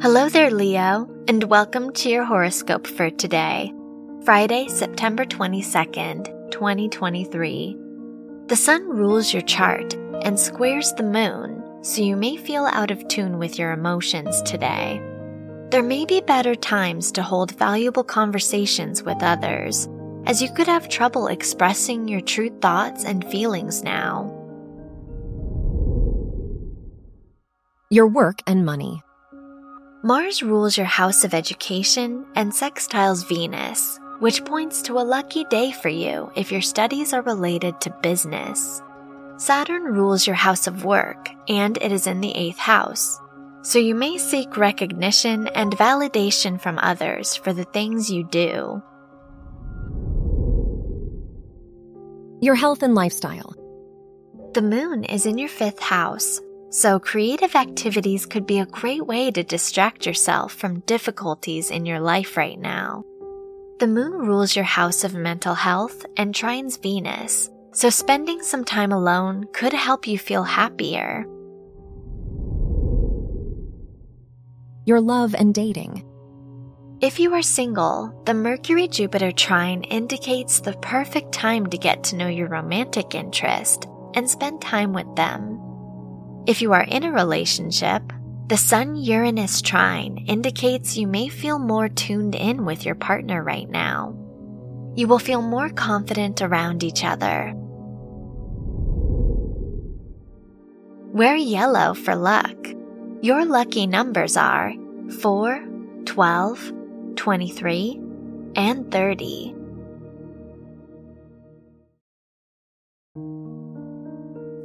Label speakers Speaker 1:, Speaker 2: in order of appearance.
Speaker 1: Hello there, Leo, and welcome to your horoscope for today, Friday, September 22nd, 2023. The sun rules your chart and squares the moon, so you may feel out of tune with your emotions today. There may be better times to hold valuable conversations with others, as you could have trouble expressing your true thoughts and feelings now.
Speaker 2: Your work and money.
Speaker 1: Mars rules your house of education and sextiles Venus, which points to a lucky day for you if your studies are related to business. Saturn rules your house of work, and it is in the eighth house, so you may seek recognition and validation from others for the things you do.
Speaker 2: Your health and lifestyle.
Speaker 1: The moon is in your fifth house, so, creative activities could be a great way to distract yourself from difficulties in your life right now. The moon rules your house of mental health and trines Venus, so spending some time alone could help you feel happier.
Speaker 2: Your love and dating.
Speaker 1: If you are single, the Mercury Jupiter trine indicates the perfect time to get to know your romantic interest and spend time with them. If you are in a relationship, the Sun Uranus trine indicates you may feel more tuned in with your partner right now. You will feel more confident around each other. Wear yellow for luck. Your lucky numbers are 4, 12, 23, and 30.